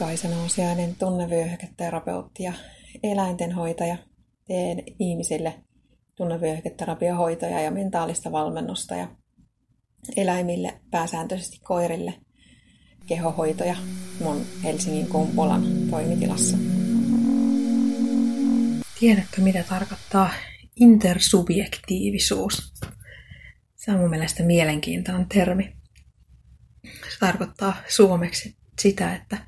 Kaisa Nousiainen, tunnevyöhyketerapeutti ja eläintenhoitaja. Teen ihmisille tunnevyöhyketerapiahoitoja ja mentaalista valmennusta ja eläimille, pääsääntöisesti koirille, kehohoitoja mun Helsingin Kumpulan toimitilassa. Tiedätkö, mitä tarkoittaa intersubjektiivisuus? Se on mun mielestä mielenkiintoinen termi. Se tarkoittaa suomeksi sitä, että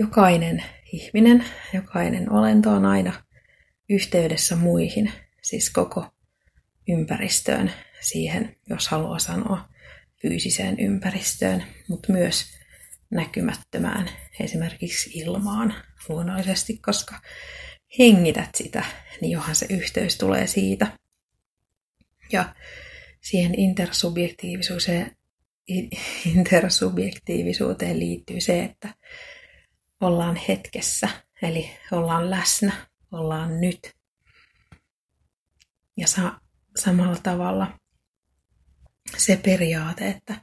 jokainen ihminen, jokainen olento on aina yhteydessä muihin, siis koko ympäristöön, siihen, jos haluaa sanoa, fyysiseen ympäristöön, mutta myös näkymättömään, esimerkiksi ilmaan luonnollisesti, koska hengität sitä, niin johan se yhteys tulee siitä. Ja siihen intersubjektiivisuuteen, intersubjektiivisuuteen liittyy se, että ollaan hetkessä, eli ollaan läsnä, ollaan nyt. Ja sa- samalla tavalla se periaate, että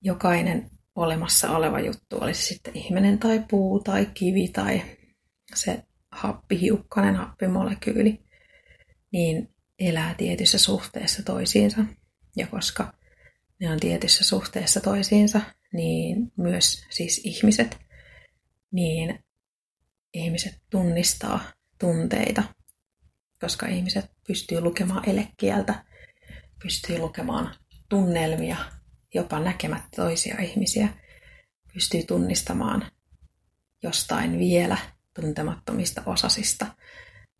jokainen olemassa oleva juttu, olisi sitten ihminen tai puu tai kivi tai se happihiukkanen, happimolekyyli, niin elää tietyssä suhteessa toisiinsa. Ja koska ne on tietyssä suhteessa toisiinsa, niin myös siis ihmiset, niin ihmiset tunnistaa tunteita, koska ihmiset pystyy lukemaan elekieltä, pystyy lukemaan tunnelmia, jopa näkemättä toisia ihmisiä, pystyy tunnistamaan jostain vielä tuntemattomista osasista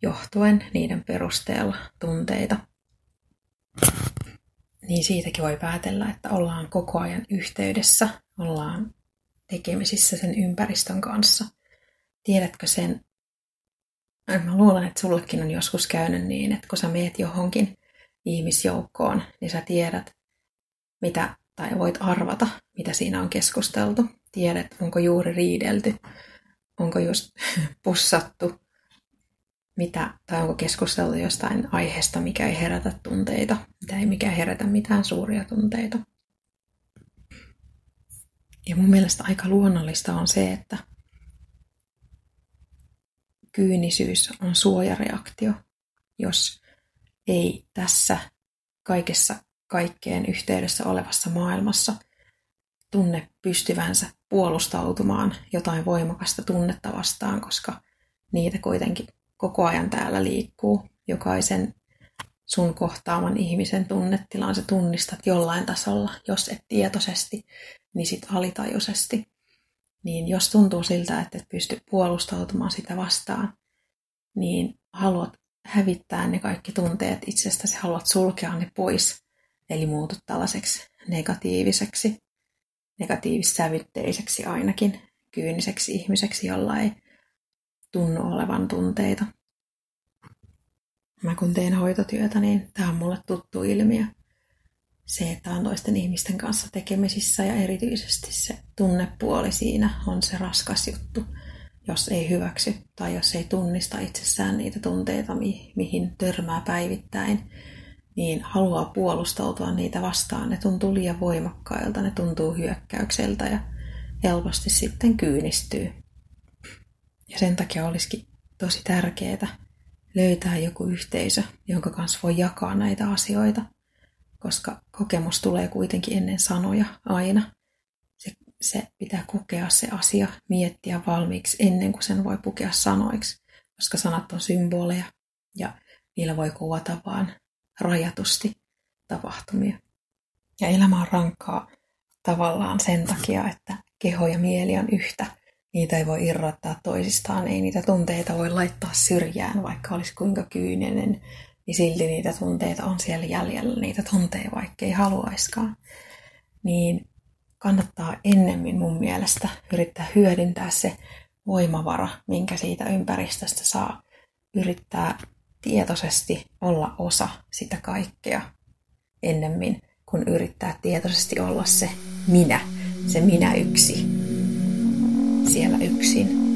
johtuen niiden perusteella tunteita. Niin siitäkin voi päätellä, että ollaan koko ajan yhteydessä, ollaan tekemisissä sen ympäristön kanssa. Tiedätkö sen, mä luulen, että sullekin on joskus käynyt niin, että kun sä meet johonkin ihmisjoukkoon, niin sä tiedät, mitä, tai voit arvata, mitä siinä on keskusteltu. Tiedät, onko juuri riidelty, onko just pussattu, mitä, tai onko keskusteltu jostain aiheesta, mikä ei herätä tunteita, ei mikä herätä mitään suuria tunteita. Ja mun mielestä aika luonnollista on se, että kyynisyys on suojareaktio, jos ei tässä kaikessa kaikkeen yhteydessä olevassa maailmassa tunne pystyvänsä puolustautumaan jotain voimakasta tunnetta vastaan, koska niitä kuitenkin koko ajan täällä liikkuu. Jokaisen sun kohtaaman ihmisen tunnetilaan sä tunnistat jollain tasolla, jos et tietoisesti, niin sit alitajuisesti. Niin jos tuntuu siltä, että et pysty puolustautumaan sitä vastaan, niin haluat hävittää ne kaikki tunteet itsestäsi, haluat sulkea ne pois, eli muutut tällaiseksi negatiiviseksi, negatiivissävytteiseksi ainakin, kyyniseksi ihmiseksi, jolla ei tunnu olevan tunteita. Mä kun teen hoitotyötä, niin tämä on mulle tuttu ilmiö. Se, että on toisten ihmisten kanssa tekemisissä ja erityisesti se tunnepuoli siinä on se raskas juttu jos ei hyväksy tai jos ei tunnista itsessään niitä tunteita, mi- mihin törmää päivittäin, niin haluaa puolustautua niitä vastaan. Ne tuntuu liian voimakkailta, ne tuntuu hyökkäykseltä ja helposti sitten kyynistyy. Ja sen takia olisikin tosi tärkeää löytää joku yhteisö, jonka kanssa voi jakaa näitä asioita, koska kokemus tulee kuitenkin ennen sanoja aina se pitää kokea se asia, miettiä valmiiksi ennen kuin sen voi pukea sanoiksi, koska sanat on symboleja ja niillä voi kuvata vaan rajatusti tapahtumia. Ja elämä on rankkaa tavallaan sen takia, että keho ja mieli on yhtä. Niitä ei voi irrottaa toisistaan, ei niitä tunteita voi laittaa syrjään, vaikka olisi kuinka kyyninen, niin silti niitä tunteita on siellä jäljellä, niitä tuntee vaikka ei haluaiskaan. Niin kannattaa ennemmin mun mielestä yrittää hyödyntää se voimavara, minkä siitä ympäristöstä saa. Yrittää tietoisesti olla osa sitä kaikkea ennemmin, kun yrittää tietoisesti olla se minä, se minä yksi, siellä yksin.